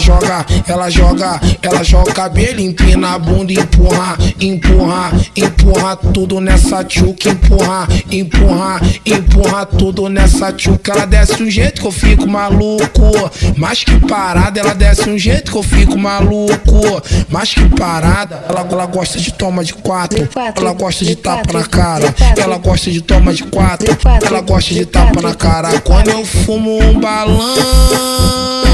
joga, ela joga, ela joga cabelo, empina a bunda, empurra, empurra, empurra tudo nessa tchuca, empurra, empurra, empurra tudo nessa tchuca. Ela desce um jeito que eu fico maluco, mas que parada, ela desce um jeito que eu fico maluco, mas que parada. Ela, ela gosta de toma de quatro, ela gosta de tapa na cara, ela gosta de toma de quatro, ela gosta de tapa na cara. Quando eu fumo um balão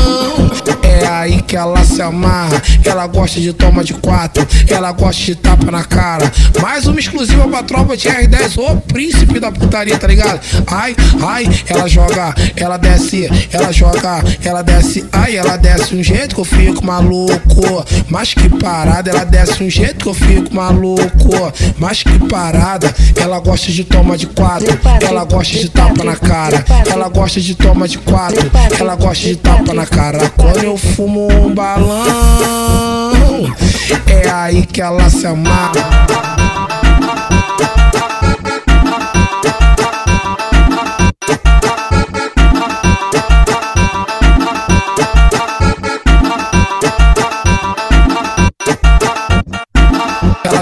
é aí que ela se amarra. Ela gosta de toma de quatro, ela gosta de tapa na cara. Mais uma exclusiva pra tropa de R10, ô príncipe da putaria, tá ligado? Ai, ai, ela joga, ela desce, ela joga, ela desce, ai, ela desce um jeito que eu fico maluco. Mas que parada, ela desce um jeito que eu fico maluco. Mas que parada, ela gosta de toma de quatro, ela gosta de tapa na cara, ela gosta de toma de quatro, ela gosta de tapa na cara. Quando eu fumo um balão, é aí que ela se amarra.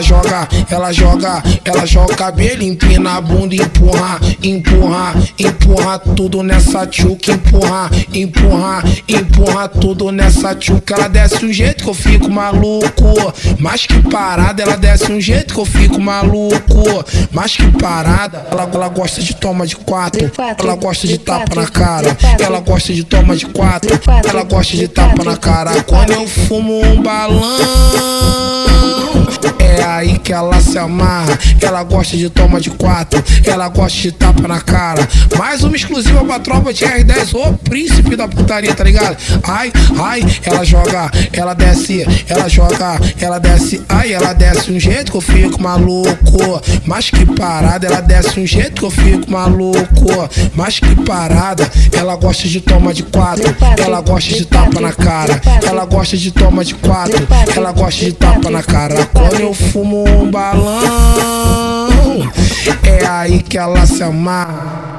Joga, ela joga, ela joga cabelo, empina a bunda, empurra, empurra, empurra tudo nessa tchuca, empurra, empurra, empurra tudo nessa tchuca. Ela desce um jeito que eu fico maluco, mas que parada, ela desce um jeito que eu fico maluco, mas que parada. Ela, ela gosta de toma de quatro, ela gosta de tapa na cara, ela gosta de toma de quatro, ela gosta de tapa na cara. Quando eu fumo um balão é aí que ela se amarra. Ela gosta de toma de quatro, ela gosta de tapa na cara. Mais uma exclusiva pra tropa de R10, ô príncipe da putaria, tá ligado? Ai, ai, ela joga, ela desce, ela joga, ela desce, ai, ela desce um jeito que eu fico maluco. Mas que parada, ela desce um jeito que eu fico maluco. Mas que parada, ela gosta de toma de quatro, ela gosta de tapa na cara, ela gosta de toma de quatro, ela gosta de tapa na cara. Quando eu fumo um balão, é aí que ela se amarra.